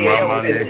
Rama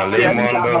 Alemondo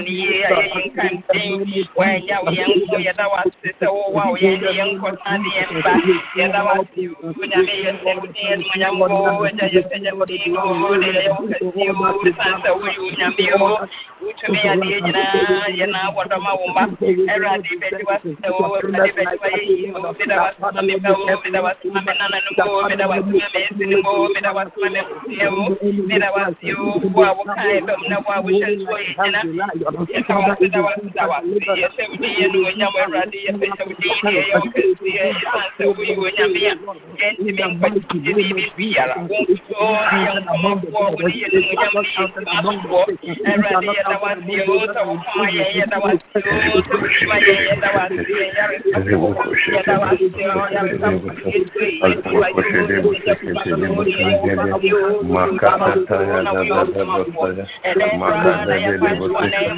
yie ayɛ yɛn a wokae yɛka wɔseda waseda wase yɛsɛ wodeyɛ no onyam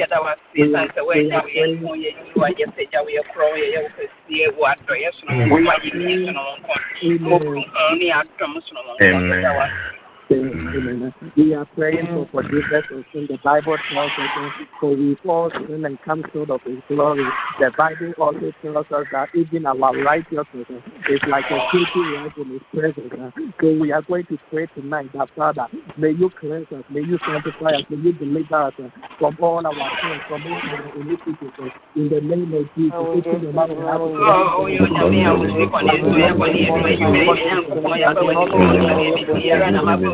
yɛda wase sɛ woagya wo yɛho yɛyi wayɛ sɛ gya wo yɛkorɔ yɛyɛ wo kɛsie wo adɔyɛ sono wayɛ nie sono wo nkɔ mɔbru ne adom sono wo nkɔ yɛda wase Amen. We are praying for forgiveness of sin. The Bible tells us, for we fall sin and come short of His glory. The Bible also tells us that even our righteousness is like a filthy rag in His presence. So we are going to pray tonight that Father, may You cleanse us, may You sanctify us, may You deliver us from all our sins, from all our iniquities. In the name of Jesus.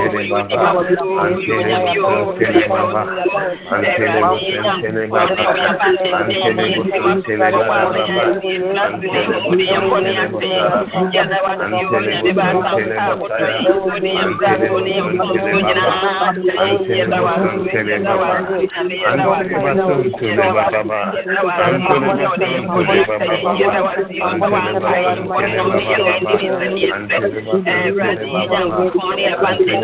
Antelebaba, Antelebus, Antelebaba, Antelebus, Antelebaba, Antelebus, Antelebaba, Antelebus, Antelebaba, Antelebus, Antelebaba, Antelebus, Antelebaba,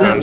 We are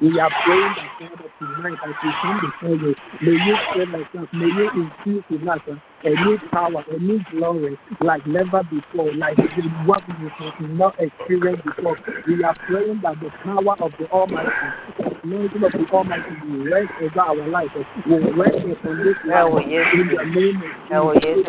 We are praying that God that tonight as we come before you, may you save us may you infuse in us a new power, a new glory like never before, like what we have not experienced before. We are praying that the power of the Almighty, the anointing of the Almighty will rest over our life, will rest upon this hour in the name of Jesus.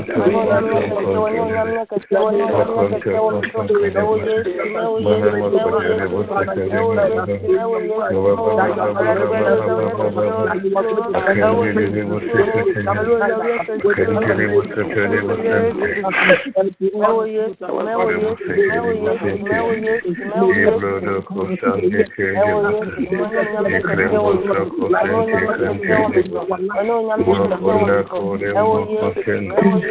are praying.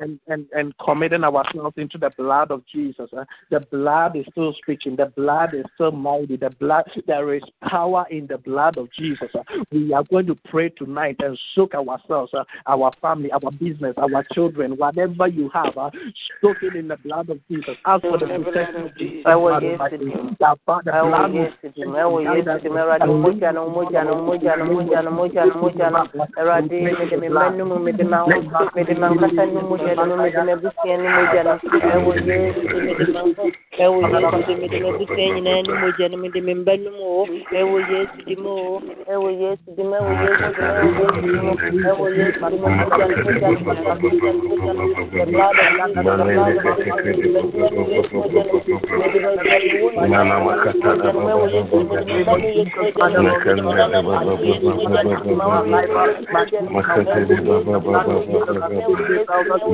Uh, and, and, and committing ourselves into the blood of Jesus. Uh, the blood is still speaking. The blood is still mighty. The blood, there is power in the blood of Jesus. Uh, we are going to pray tonight and soak ourselves, uh, our family, our business, our children, whatever you have, uh, soak it in the blood of Jesus. As for the protection of Jesus, I the blood of mogya no mede m'abusua no mogya no ɛwɔ yesu mede m'aho ɛwɔ yesu de mede m'abusua nyinaa no mogya no mede me mba no mu o ɛwɔ yesu di o ɛwɔ yesu di ɛwɔ yesu di ɛwɔ yesu di ɛwɔ yesu di mu mogya no mogya no mogya no mogya no the blood of Jesus the blood of Jesus Makadede baba We are still praying. The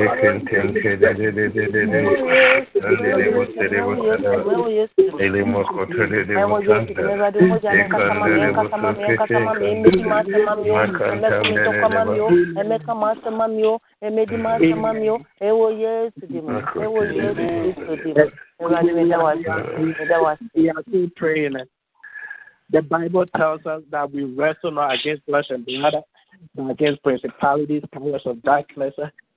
Yakın temsil Bible tells us that we wrestle not against flesh and blood, but against principalities, powers of darkness,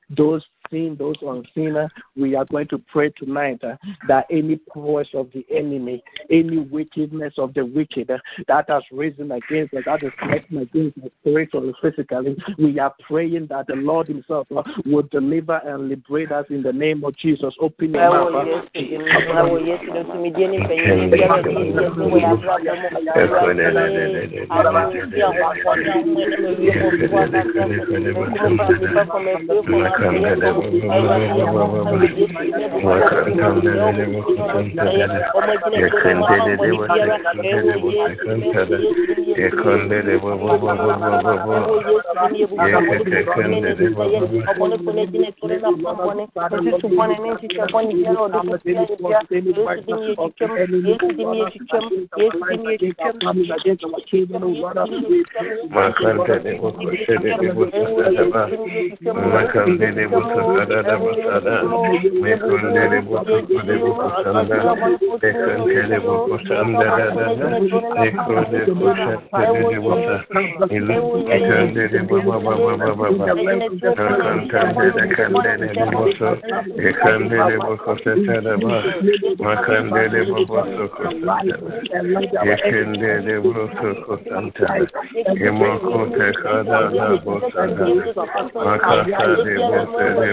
those seen, those unseen, we are going to pray tonight uh, that any powers of the enemy, any wickedness of the wicked uh, that has risen against us, that is fighting against us spiritually, physically, we are praying that the Lord Himself uh, will deliver and liberate us in the name of Jesus. Open your mouth. Uh, de boko bote de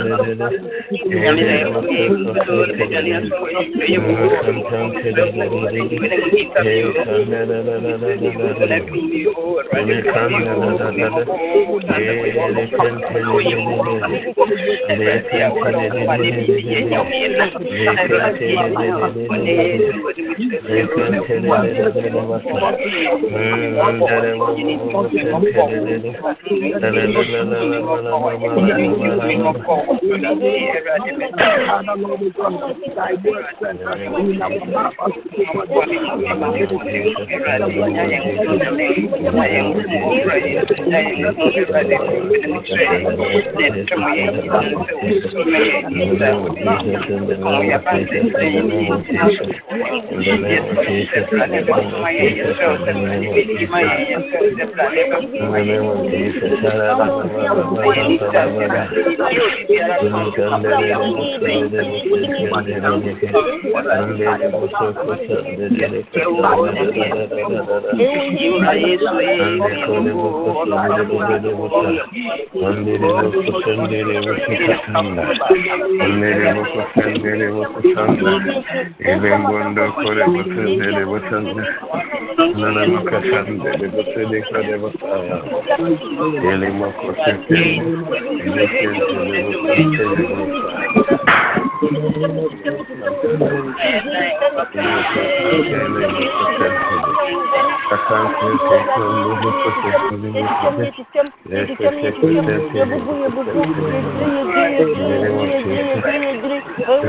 mo wa Father, Lord, we God, thy word says that we have not us to God. Thank you. Bo. Nande de de bo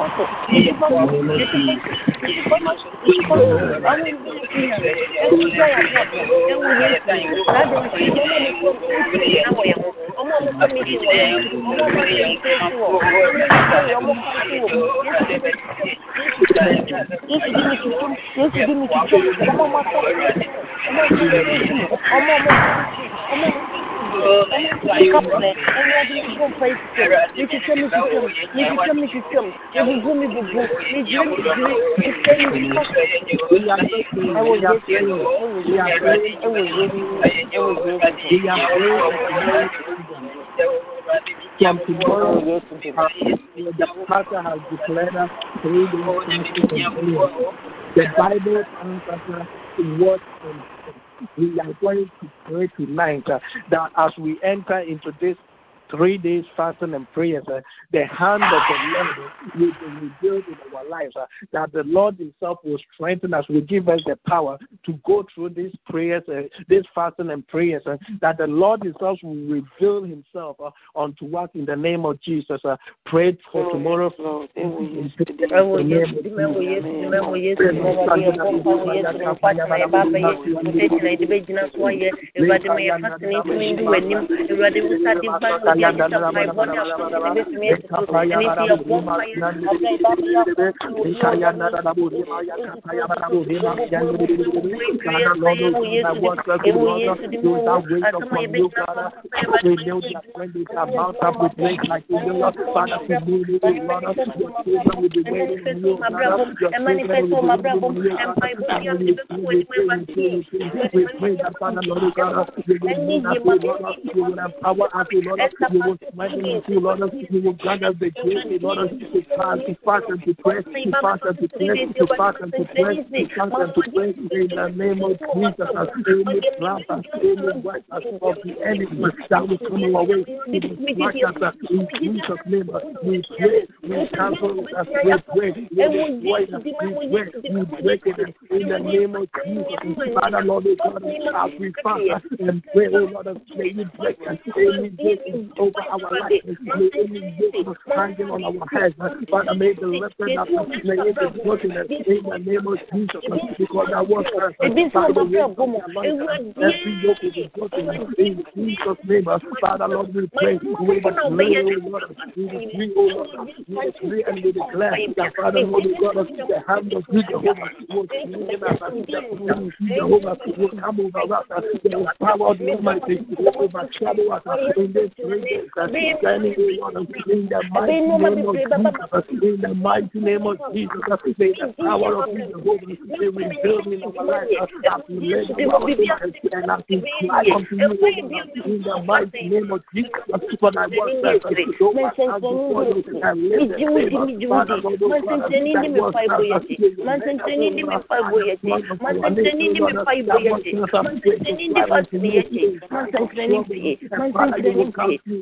bo kusa de de Come tomorrow, the has declared us. The Bible us what we are going to pray tonight. Uh, that as we enter into this three days fasting and prayers, uh, the hand of the Lord will be revealed in our lives. Uh, that the Lord Himself will strengthen us, will give us the power to go through these prayers, uh, this fasting and prayers. Uh, that the Lord Himself will reveal Himself uh, unto us in the name of Jesus. Uh, pray for tomorrow. when they are bound up with grace like you, Lord, Father, to move it, Lord, your children will be waiting for you, Lord, your children will be waiting for you, we pray that, Father, Lord, God, you will move us, Lord, you will us, Lord, you us, Lord, you will grant us the grace, Lord, to fast, to fast and to pray, to fast and to pray, to fast and to pray, to fast and to pray, in the name of Jesus, any trap, any work of the enemy that will come our way, in Jesus' name, we pray, we cancel it, we pray, we destroy it, we pray, we break it in the name of Jesus. Father, Lord, oh God, as we fast and pray, oh Lord, may you break any gate over our life, may any gate hanging on our heads, Father, may the lifted up, may it be broken in the name of Jesus, because I was every yoke is broken in Jesus' name, Father, Lord, we pray, we declare, Lord, we decree, Lord, we decree and we declare that Father, Lord, God, the hand of you, Jehovah, will Jehovah, will come over us, the power of the Almighty will overshadow us in this place, standing, Lord, in the mighty name of Jesus, in the mighty name of Jesus, may the power of you, Jehovah, be revealed in our lives as we lay our and as we cry unto you, in the mighty name of Jesus, for thy word says, go back and before you and live the favor, Father, Lord, God, that was mansɛnkyerɛnne ne me mpaebɔ yɛ te mansɛnkyerɛnne ne me mpaebɔ yɛ te mansɛnkyerɛnne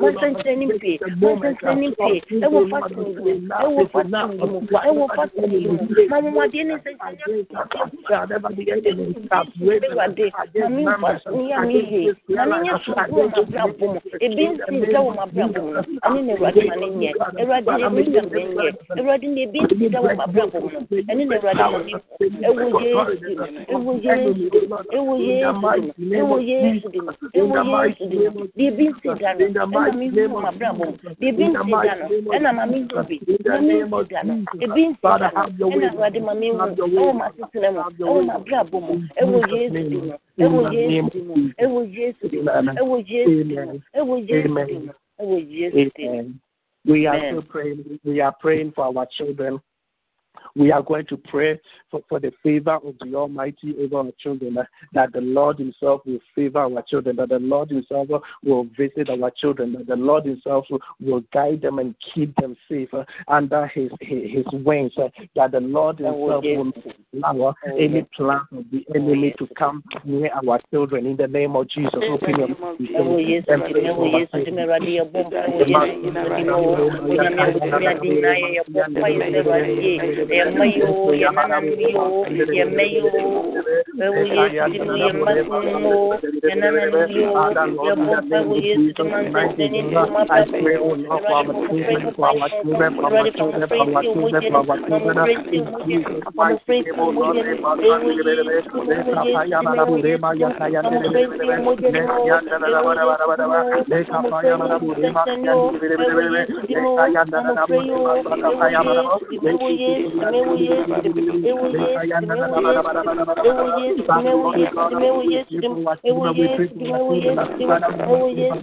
ne fasene yɛ te mansɛnkyerɛnne mpie mansɛnkyerɛnne mpie mansɛnkyerɛnne mpie mansɛnkyerɛnne mpie ɛwɔ fasene mu ɛwɔ fasene mu ɛwɔ fasene mu mamomadeɛ ne nsɛnkyerɛnne awurade ma memfa ne yɛ meyie na menyɛ sukuu mabrabɔ mu ebi nsi sɛ wɔ mabrabɔ mu ɛne na awurade ma ne nyɛ awurade na ebi sɛ me nyɛ awurade na ebi nsi sɛ wɔ mabrabɔ mu ɛne na awurade ma ne ɛwɔ yesu ɛwɔ yesu ɛwɔ yesu ɛwɔ yesu ɛwɔ yesu deɛ ebi nsi da no ɛna me hu mu deɛ ebi nsi da no ɛna ma hu bi na nsi da no ebi nsi da no ɛna awurade ma hu ɛwɔ ma setena mu ɛwɔ mabrabɔ mu ɛwɔ yesu di mu ɛwɔ yesu di mu ɛwɔ yesu di mu ɛwɔ yesu di mu ɛwɔ yesu di mu ɛwɔ yesu di mu. We are still praying. We are praying for our children. We are going to pray for, for the favor of the Almighty over our children, uh, that the Lord Himself will favor our children, that the Lord Himself will visit our children, that the Lord Himself will, guide them and keep them safe uh, under His His, his wings, uh, that the Lord Himself will allow any plan of the enemy to come near our children in the name of Jesus. Open your yamayo ewu yesu mu yamasumo meu Yesu, eu Yesu, meu Yesu, meu Yesu, meu Yesu, meu Yesu, meu Yesu, meu Yesu,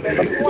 Thank you.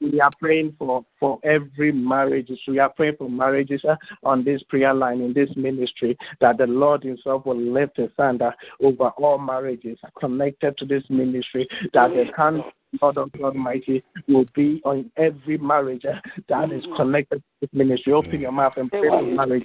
We are praying for, for every marriage. We are praying for marriages uh, on this prayer line in this ministry that the Lord Himself will lift a standard over all marriages connected to this ministry. That the hand Lord of God Almighty will be on every marriage uh, that is connected to this ministry. Open your mouth and pray for marriage.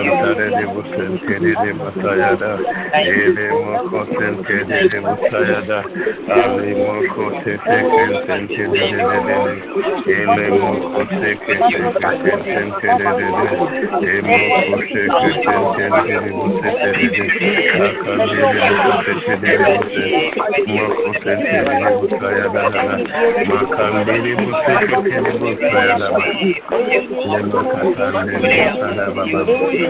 Santare Musen Kedede Masayada, Ele Moko Sen Kedede Masayada, Ali Moko Sese Kensen Kedede, Ele Moko Seke Kensen Kedede, Ele Moko Seke Kensen Kedede Masayada, Akadede Moko Kedede Moko Sen Kedede Masayada, Makandede Moko Kedede Masayada, Ele Moko Sese Kedede Masayada,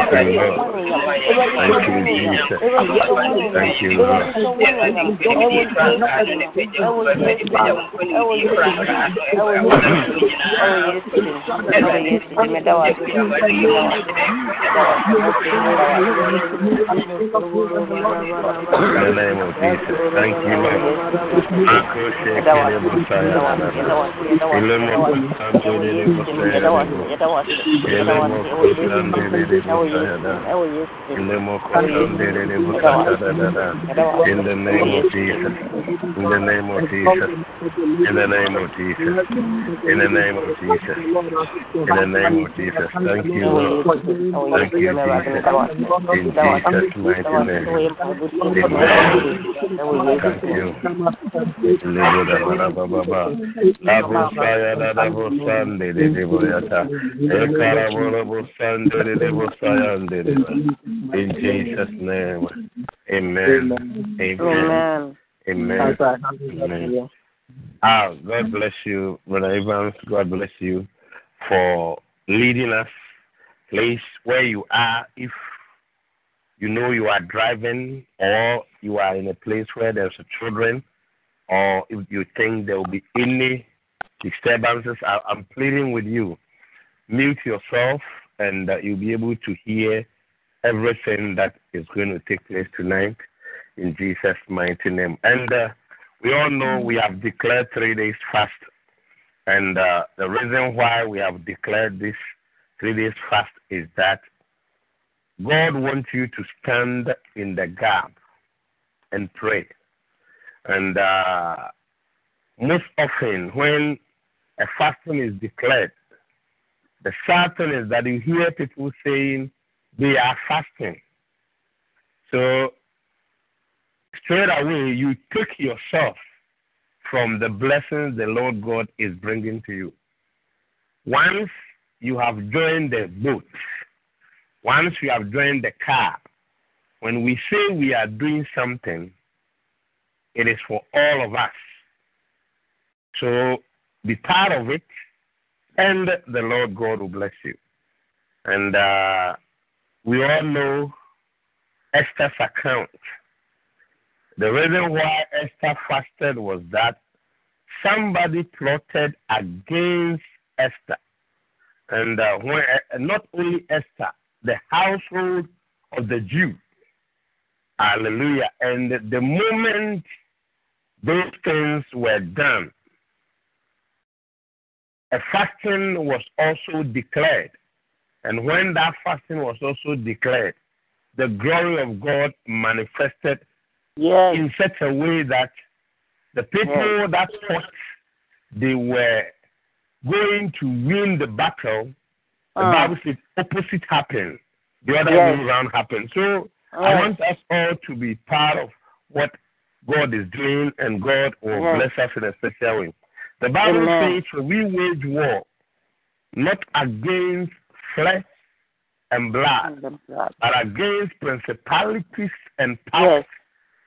you, Lord. Thank you, Jesus. Thank you, Lord. In the name of Jesus, thank you, Lord. Thank you, Lord. In the name of Jesus. In the name of Jesus. In the name of Jesus. In the name of Jesus. In the name of Jesus. Thank you, Lord. Thank you, Jesus. In Jesus' mighty name. Amen. Thank you. Abu Saya Abu Sande de Boyata. Ekarabolo Sande de Bosayande. In Jesus' name. Amen. Amen. Amen. Amen. Ah, God bless you, Brother Evans. God bless you for leading us. Place where you are, if you know you are driving or you are in a place where there's children, or if you think there will be any disturbances, I, am pleading with you. Mute yourself, and uh, you'll be able to hear everything that is going to take place tonight in Jesus' mighty name. And uh, we all know we have declared three days fast. And uh, the reason why we have declared this three days fast is that God wants you to stand in the gap and pray. And uh, most often, when a fasting is declared, the sad thing is that you hear people saying they are fasting. So straight away you take yourself from the blessings the Lord God is bringing to you. Once you have joined the boat, once you have joined the car, when we say we are doing something, it is for all of us. So be part of it, and the Lord God will bless you. And uh, we all know Esther's account the reason why Esther fasted was that somebody plotted against Esther. And uh, when, uh, not only Esther, the household of the Jew. Hallelujah. And the moment those things were done, a fasting was also declared. And when that fasting was also declared, the glory of God manifested yes. in such a way that the people yes. that thought they were going to win the battle, the uh. Bible says opposite happened. The other yes. way around happened. So I want us all to be part of what God is doing, and God will bless us in a special way. The Bible Amen. says, "We wage war not against flesh and blood, but against principalities and powers."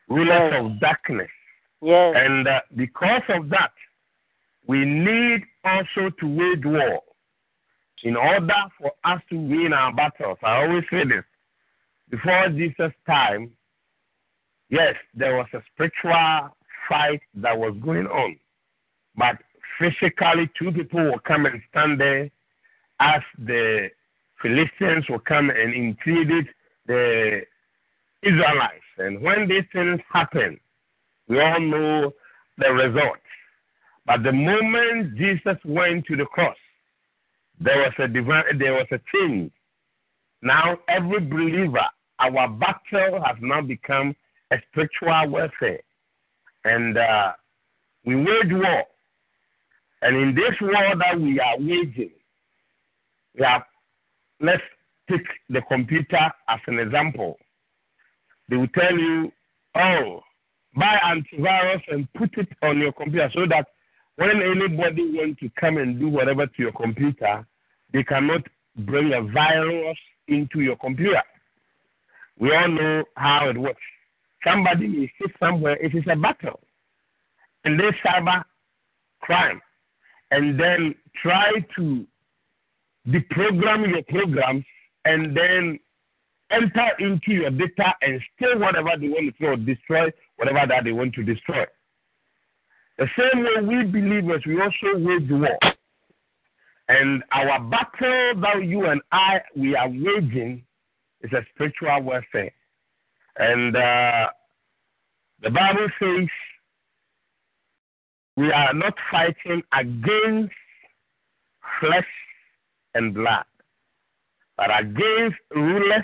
rulers yes. of darkness. Yes. And uh, because of that, we need also to wage war in order for us to win our battles. I always say this. Before Jesus' time, yes, there was a spiritual fight that was going on. But physically, two people will come and stand there as the Philistines will come and intimidate the Israelites. And when these things happen, we all know the result. But the moment Jesus went to the cross, there was a divine, there was a change. Now every believer, our battle has now become a spiritual warfare, and uh, we wage war. And in this war that we are waging, we let's take the computer as an example they will tell you, oh, buy antivirus and put it on your computer so that when anybody wants to come and do whatever to your computer, they cannot bring a virus into your computer. We all know how it works. Somebody may sit somewhere, it is a battle. And they cyber crime. And then try to deprogram your programs and then enter into your data and steal whatever they want to or destroy whatever that they want to destroy. The same way we believers, we also wage war. And our battle that you and I, we are waging is a spiritual warfare. And uh, the Bible says we are not fighting against flesh and blood, but against rulers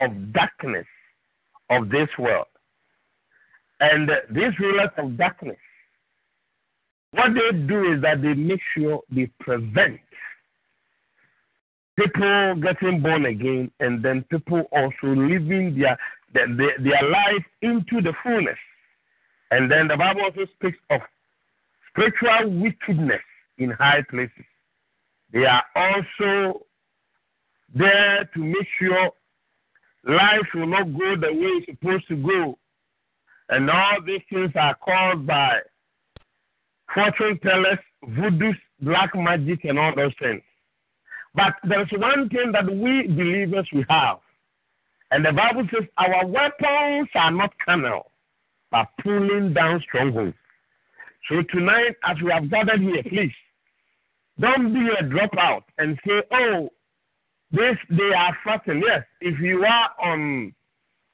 of darkness of this world. And these rulers of darkness, what they do is that they make sure they prevent people getting born again and then people also living their, their, their life into the fullness. And then the Bible also speaks of spiritual wickedness in high places. They are also there to make sure life will not go the way it's supposed to go. And all these things are caused by fortune tellers, voodoo, black magic, and all those things. But there's one thing that we believers we have. And the Bible says our weapons are not carnal, but pulling down strongholds. So tonight, as we have gathered here, please don't be a dropout and say, oh, this they are fasting. Yes, if you are on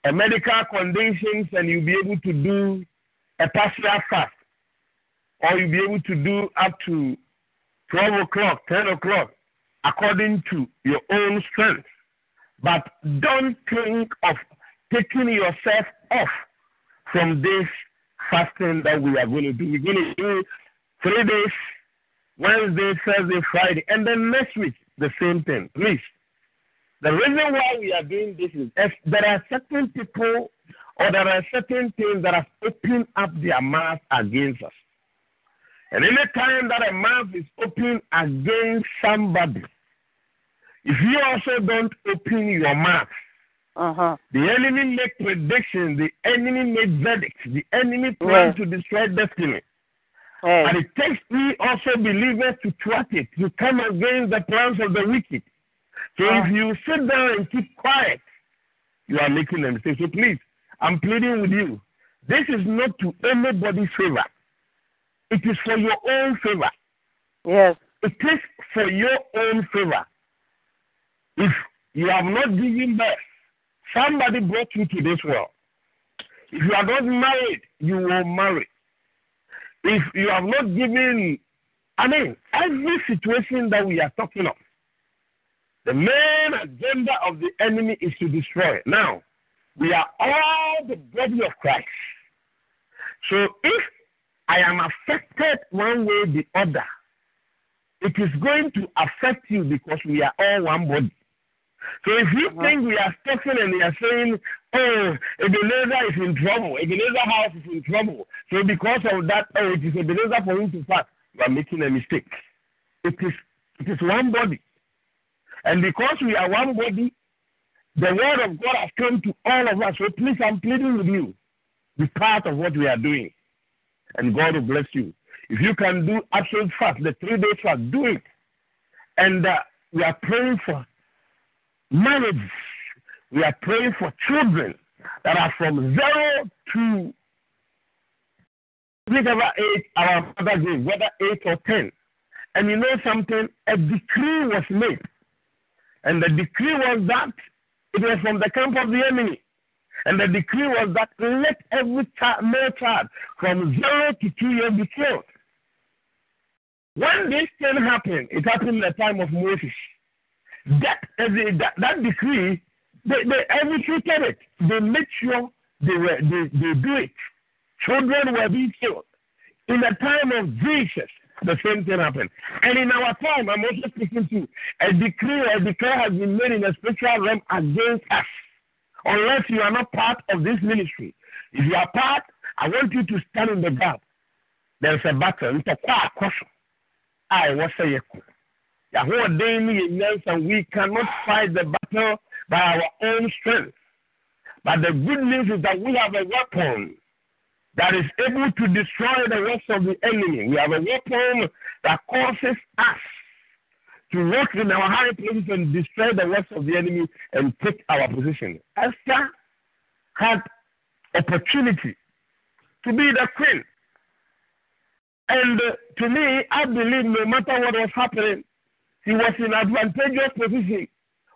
a medical conditions and you'll be able to do a partial fast, or you'll be able to do up to 12 o'clock, 10 o'clock, according to your own strength. But don't think of taking yourself off from this fasting that we are going to do. We're going to do three days Wednesday, Thursday, Friday, and then next week, the same thing. Please. The reason why we are doing this is there are certain people or there are certain things that have opened up their mouth against us. And any time that a mouth is open against somebody, if you also don't open your mouth, uh-huh. the enemy make predictions, the enemy make verdicts, the enemy plan to destroy destiny. And it takes me also believers to thwart it, to come against the plans of the wicked. So if you sit down and keep quiet, you are making a mistake. So please, I'm pleading with you. This is not to anybody's favor. It is for your own favor. Yes. It is for your own favor. If you have not given birth, somebody brought you to this world. If you are not married, you will marry. If you have not given, I mean, every situation that we are talking of, the main agenda of the enemy is to destroy. Now, we are all the body of Christ. So if I am affected one way or the other, it is going to affect you because we are all one body. So if you uh-huh. think we are talking and we are saying, oh, Ebenezer is in trouble, Ebenezer house is in trouble, so because of that, oh, it is Ebenezer for him to fast, you are making a mistake. It is, it is one body. And because we are one body, the word of God has come to all of us. So please, I'm pleading with you. Be part of what we are doing. And God will bless you. If you can do absolute fast, the three days fast, do it. And uh, we are praying for marriage. We are praying for children that are from zero to whichever age our mother gave, whether eight or ten. And you know something? A decree was made and the decree was that it was from the camp of the enemy. And the decree was that let every child, male child from zero to two years be killed. When this thing happened, it happened in the time of Moses. That, uh, that, that decree, they, they executed it. They made sure they, were, they, they do it. Children were being killed. In the time of Jesus, the same thing happened. And in our time, I'm also speaking to a decree, a decree has been made in the spiritual realm against us. Unless you are not part of this ministry. If you are part, I want you to stand in the gap. There's a battle. It's a quiet question. I was say and we cannot fight the battle by our own strength. But the good news is that we have a weapon that is able to destroy the rest of the enemy. We have a weapon that causes us to walk in our high places and destroy the rest of the enemy and take our position. Esther had opportunity to be the queen. And to me, I believe no matter what was happening, he was in advantageous position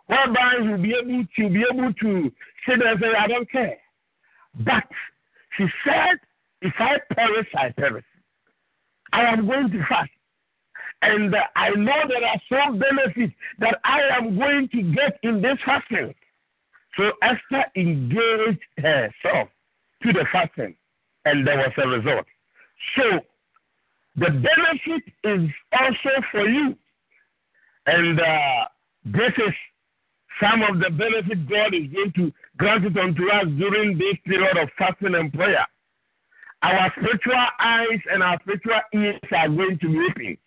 whereby he'll be able to be able to say that I don't care. But she said if I perish, I perish. I am going to fast. and uh, I know there are some benefits that I am going to get in this fasting. So Esther engaged herself to the fasting, and there was a result. So the benefit is also for you. And uh, this is some of the benefit God is going to grant it unto us during this period of fasting and prayer. Our spiritual eyes and our spiritual ears are going to be open.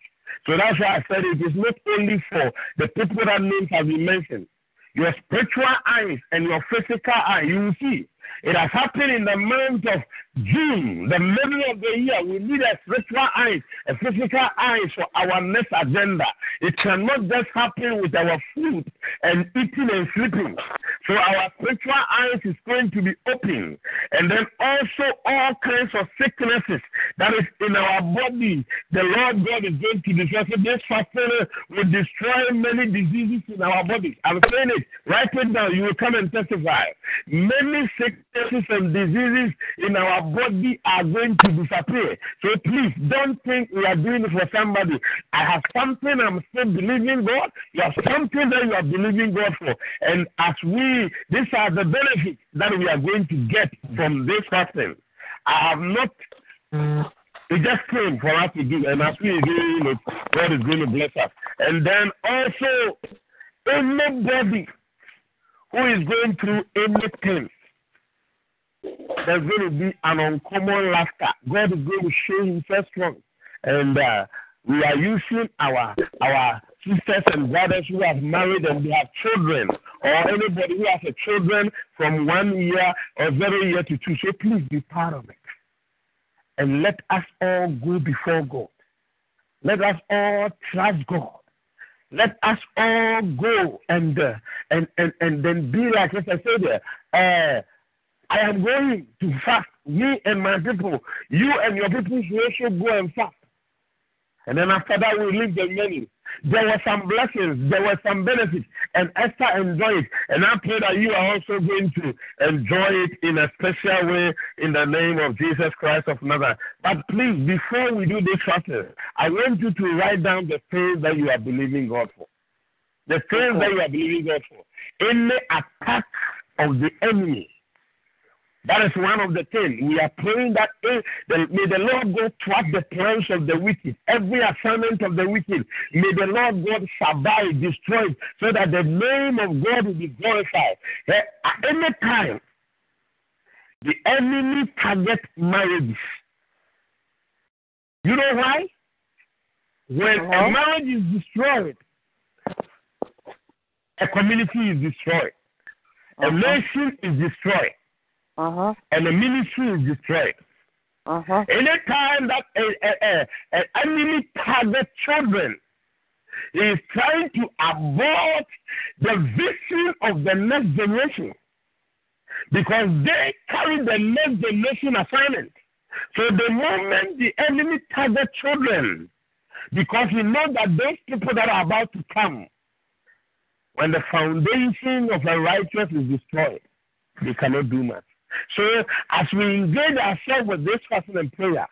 So that's why I said it is not only for the people that names have been mentioned. Your spiritual eyes and your physical eye, you will see. It has happened in the month of June, the middle of the year. We need a spiritual eyes, a physical eyes for our next agenda. It cannot just happen with our food and eating and sleeping. So our spiritual eyes is going to be open. And then also all kinds of sicknesses that is in our body, the Lord God is going to destroy. So this fasting will destroy many diseases in our body. I'm saying it. Write it down. You will come and testify. Many sicknesses and diseases in our body are going to disappear. So please don't think we are doing it for somebody. I have something I'm still believing God. You have something that you are believing God for. And as we, these are the benefits that we are going to get from this fasting. I have not. It just came for us to do, and as we are doing it, God is going to bless us. And then also, anybody who is going through anything, there's going to be an uncommon laughter. God is going to show himself strong. And uh, we are using our our sisters and brothers who have married and they have children, or anybody who has a children from one year or zero year to two. So please be part of it. And let us all go before God. Let us all trust God. Let us all go and uh, and, and and then be like as I said. Uh, I am going to fast. Me and my people. You and your people should also go and fast. And then after that, we leave the menu. There were some blessings, there were some benefits, and Esther enjoyed it. And I pray that you are also going to enjoy it in a special way in the name of Jesus Christ of Nazareth. But please, before we do this fasting, I want you to write down the things that you are believing God for. The things that you are believing God for. Any attack of the enemy that is one of the things. We are praying that eh, the, may the Lord God thwart the plans of the wicked, every assignment of the wicked. May the Lord God survive, destroy, so that the name of God will be glorified. Eh, at any time, the enemy target marriages. You know why? When uh-huh. a marriage is destroyed, a community is destroyed, uh-huh. a nation is destroyed. Uh-huh. And the ministry is destroyed. Uh-huh. Anytime that an enemy targets children, he is trying to abort the vision of the next generation because they carry the next generation assignment. So the moment the enemy targets children, because he knows that those people that are about to come, when the foundation of the righteous is destroyed, they cannot do much. So as we engage ourselves with this fasting and prayer,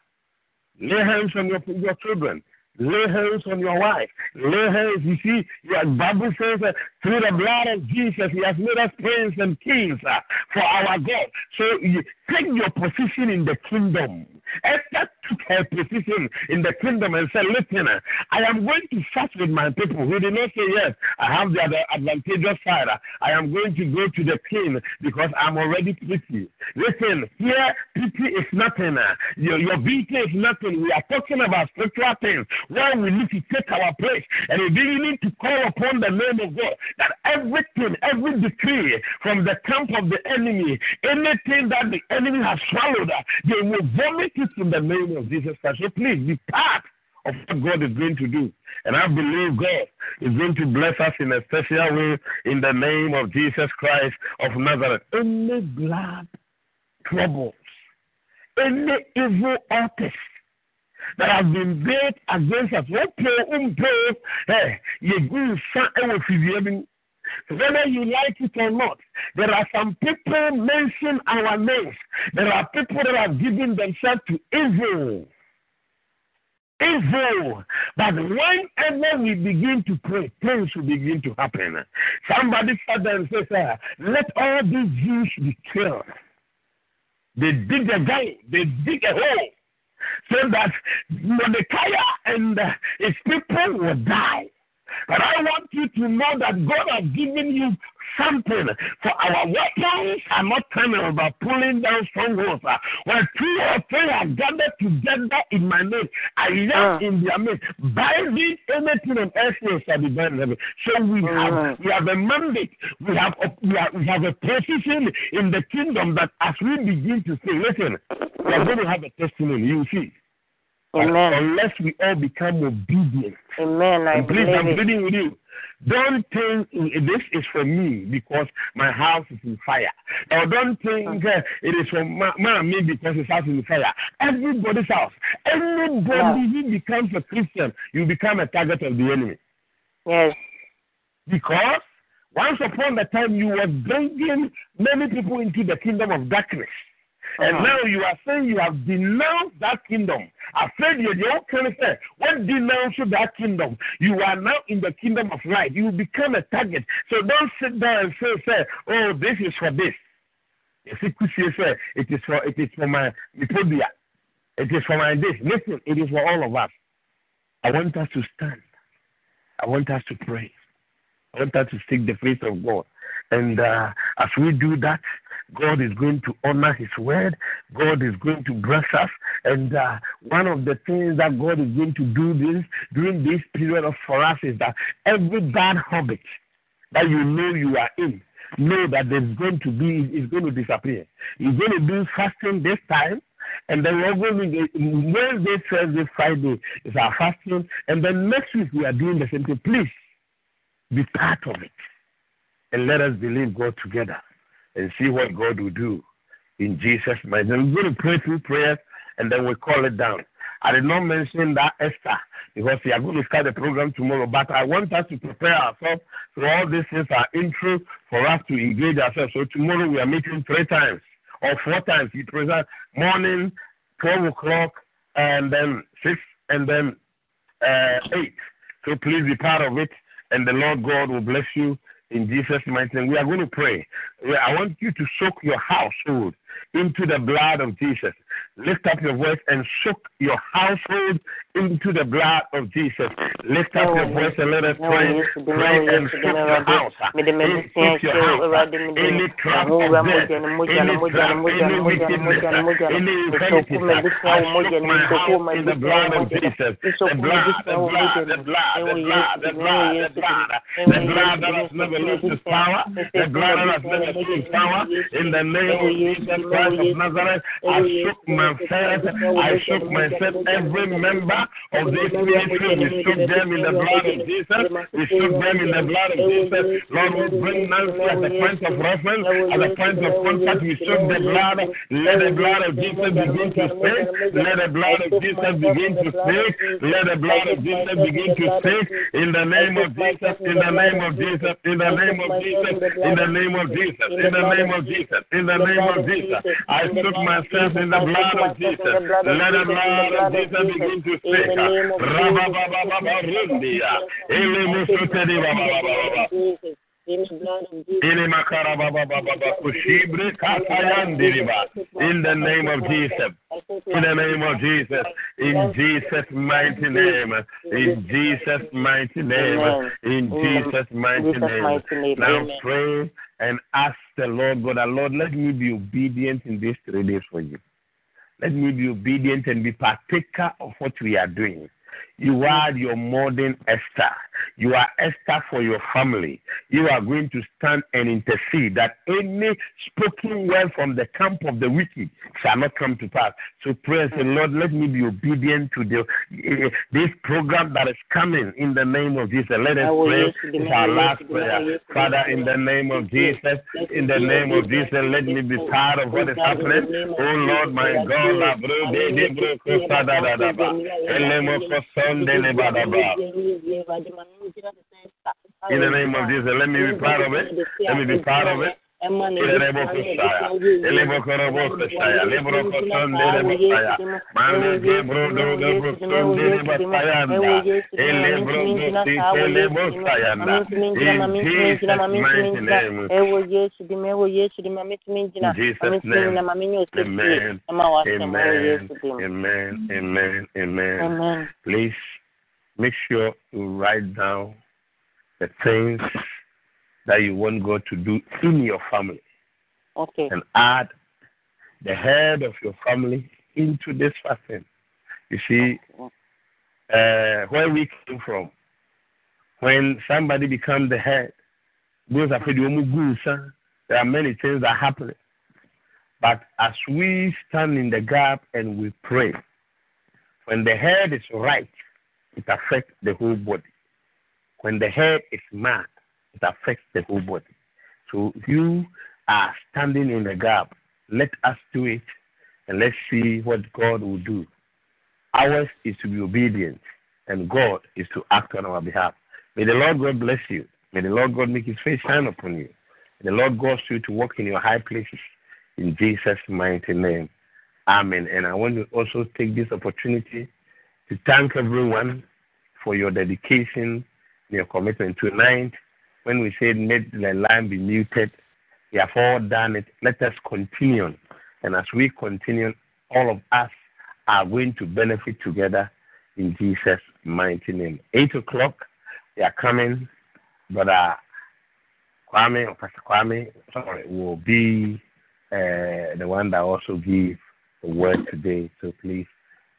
lay hands on your, your children, lay hands on your wife, lay hands. You see, the Bible says that through the blood of Jesus, He has made us princes and kings uh, for our God. So you take your position in the kingdom. Esther took her position in the kingdom and said, Listen, I am going to fast with my people. He did not say, Yes, I have the advantageous side. I am going to go to the king because I'm already pretty. Listen, here, pity is nothing. Your, your beauty is nothing. We are talking about spiritual things where we need to take our place and we really need to call upon the name of God that everything, every decree from the camp of the enemy, anything that the enemy has swallowed, uh, they will vomit it in the name of Jesus Christ. So please be part of what God is going to do. And I believe God is going to bless us in a special way in the name of Jesus Christ of Nazareth. Any blood troubles, any evil artist that have been built against us, what pray, eh, whether you like it or not, there are some people mention our names. There are people that have given themselves to evil. evil. But whenever we begin to pray, things will begin to happen. Somebody said and said, Let all these Jews be killed. They dig a hole, they dig a hole so that Mordecai and his people will die. But I want you to know that God has given you something. For our weapons are not coming about pulling down strongholds. When two or three are gathered together in my name, I am uh. in their midst. Binding anything on earth shall be bound in heaven. So we have uh. we have a mandate. We have a, we have we have a position in the kingdom that as we begin to say, listen, we are going to have a testimony. You see. Amen. Unless we all become obedient. Amen. I and please, I'm it. pleading with you. Don't think this is for me because my house is in fire. Or don't think uh, it is for my, my, me because his house is in fire. Everybody's house. Anybody yeah. who becomes a Christian, you become a target of the enemy. Yes. Because once upon a time you were bringing many people into the kingdom of darkness. And uh-huh. now you are saying you have denounced that kingdom. I said you're the old kind say, What denounce that kingdom? You are now in the kingdom of light. You become a target. So don't sit there and say, say Oh, this is for this. It is for it is for my Nipodia. It is for my this. Listen, it is for all of us. I want us to stand. I want us to pray. I want us to seek the face of God. And uh, as we do that, God is going to honor His word. God is going to bless us. And uh, one of the things that God is going to do this during this period of for us is that every bad habit that you know you are in, know that there's going to be is going to disappear. You're going to do fasting this time. And then we're going to Wednesday, Thursday, Friday is our fasting. And then next week we are doing the same thing. Please be part of it. And let us believe God together and see what God will do in Jesus' name. We're going to pray through prayers and then we call it down. I did not mention that Esther because we are going to start the program tomorrow, but I want us to prepare ourselves. So all these things are intro for us to engage ourselves. So tomorrow we are meeting three times or four times. We present morning, 12 o'clock, and then 6, and then uh, 8. So please be part of it, and the Lord God will bless you in Jesus' mighty name. We are going to pray. I want you to soak your household into the blood of Jesus. Lift up your voice and soak your household into the blood of Jesus. Lift up your voice and let us pray. Pray and soak your house. Soak your house. Any trap of death, any trap, any wickedness, any infirmity, I soak my house in the blood of Jesus. The blood, the blood, the blood, the blood, the blood, the blood, the blood that has never lost its power, the blood that has never lost its power, in the name of Jesus Christ of Nazareth, I shook myself, I shook myself, every member of this ministry, we shook them in the blood of Jesus, we shook them in the blood of Jesus. Lord, we bring Nancy at the point of reference, at the point of contact, we shook the blood, let the blood of Jesus begin to speak, let the blood of Jesus begin to speak, let the blood of Jesus begin to speak, in the name of Jesus, in the name of Jesus, in the name of Jesus, in the name of Jesus, in the name of Jesus, in the name of Jesus. I soak myself in the blood of Jesus. Let the blood of Jesus begin to speak. In the name of Jesus. In the name of Jesus. In Jesus' mighty name. In Jesus' mighty name. In Jesus' mighty name. Now pray and ask the Lord God, Lord, let me be obedient in these three days for you. Let me be obedient and be partaker of what we are doing. You are your modern Esther. You are Esther for your family. You are going to stand and intercede that any spoken word from the camp of the wicked shall not come to pass. So pray and say, Lord, let me be obedient to the, uh, this program that is coming in the name of Jesus. Let us pray. It's our last prayer. Father, in the name of Jesus, in the name of Jesus, let me be part of what is happening. Oh Lord, my God, in the name of Jesus, let me be part of it. Let me be part of it. ɛma ne Elebo kusaya, elebo korobo kusaya, lebro kosonde lebo saya, mane gebro do gebro sonde lebo saya nda, elebro do sike lebo saya nda. In Jesus' mighty name, ɛwɔ yesu dim ɛwɔ yesu dim maame tumi gyina In Jesus' maame tumi name. na maame nyɛ osetie Amen. ɛma wasɛm ɛwɔ Amen. yesu dim Amen. Amen. Amen. amen Please make sure you write down the things that you want God to do in your family okay and add the head of your family into this fasting. You see, uh, where we came from, when somebody becomes the head, those are the there are many things that happen. But as we stand in the gap and we pray, when the head is right, it affects the whole body. When the head is mad, it affects the whole body. So you are standing in the gap, let us do it and let's see what God will do. Ours is to be obedient, and God is to act on our behalf. May the Lord God bless you. May the Lord God make his face shine upon you. May the Lord cause you to walk in your high places. In Jesus' mighty name. Amen. And I want to also take this opportunity to thank everyone for your dedication your commitment tonight. When we said let the line be muted, we have all done it. Let us continue. And as we continue, all of us are going to benefit together in Jesus' mighty name. Eight o'clock, they are coming, but uh, Kwame or Pastor Kwame, sorry, will be uh, the one that also give the word today. So please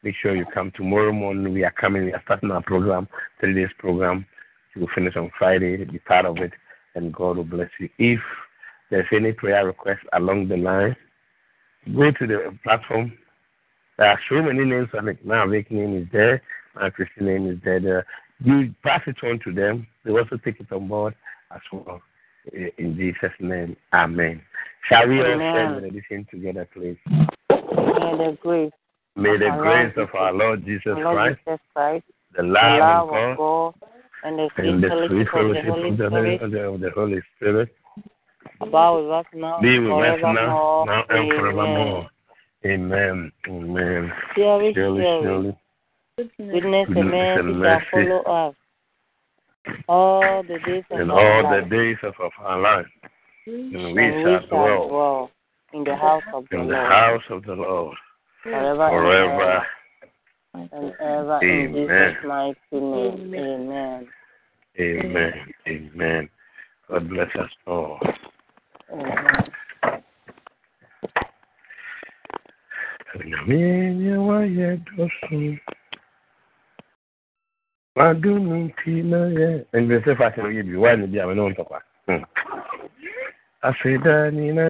make sure you come tomorrow morning. We are coming. We are starting our program, three days program. We will finish on Friday. Be part of it, and God will bless you. If there's any prayer request along the line, go to the platform. There are so many names on it. My Vic name is there. My Christian name is there. You pass it on to them. They also take it on board as well. In Jesus' name, Amen. Shall we all stand in addition together, please? the grace May the grace of our Lord Jesus Christ, the love of of God, and the sweet and fellowship of the Holy Spirit of the Holy Spirit abide with us now be with us now, now and Amen. forevermore. Amen. Amen. Surely, Surely, goodness and mercy shall follow us all the days of in our all life, the days of our life, and and we we shall shall dwell dwell in the house of the in the Lord house of the Lord forever, forever. and ever, and ever in Amen. Jesus' mighty name. Amen. Amen. Amen. God bless us all. Amen. Nyame wayɛ dɔso wadom nti na yɛ ɛnbɛ fa sɛ ɔyɛ bi wa ne bi a mene wo ntɔkwa afei daa nyina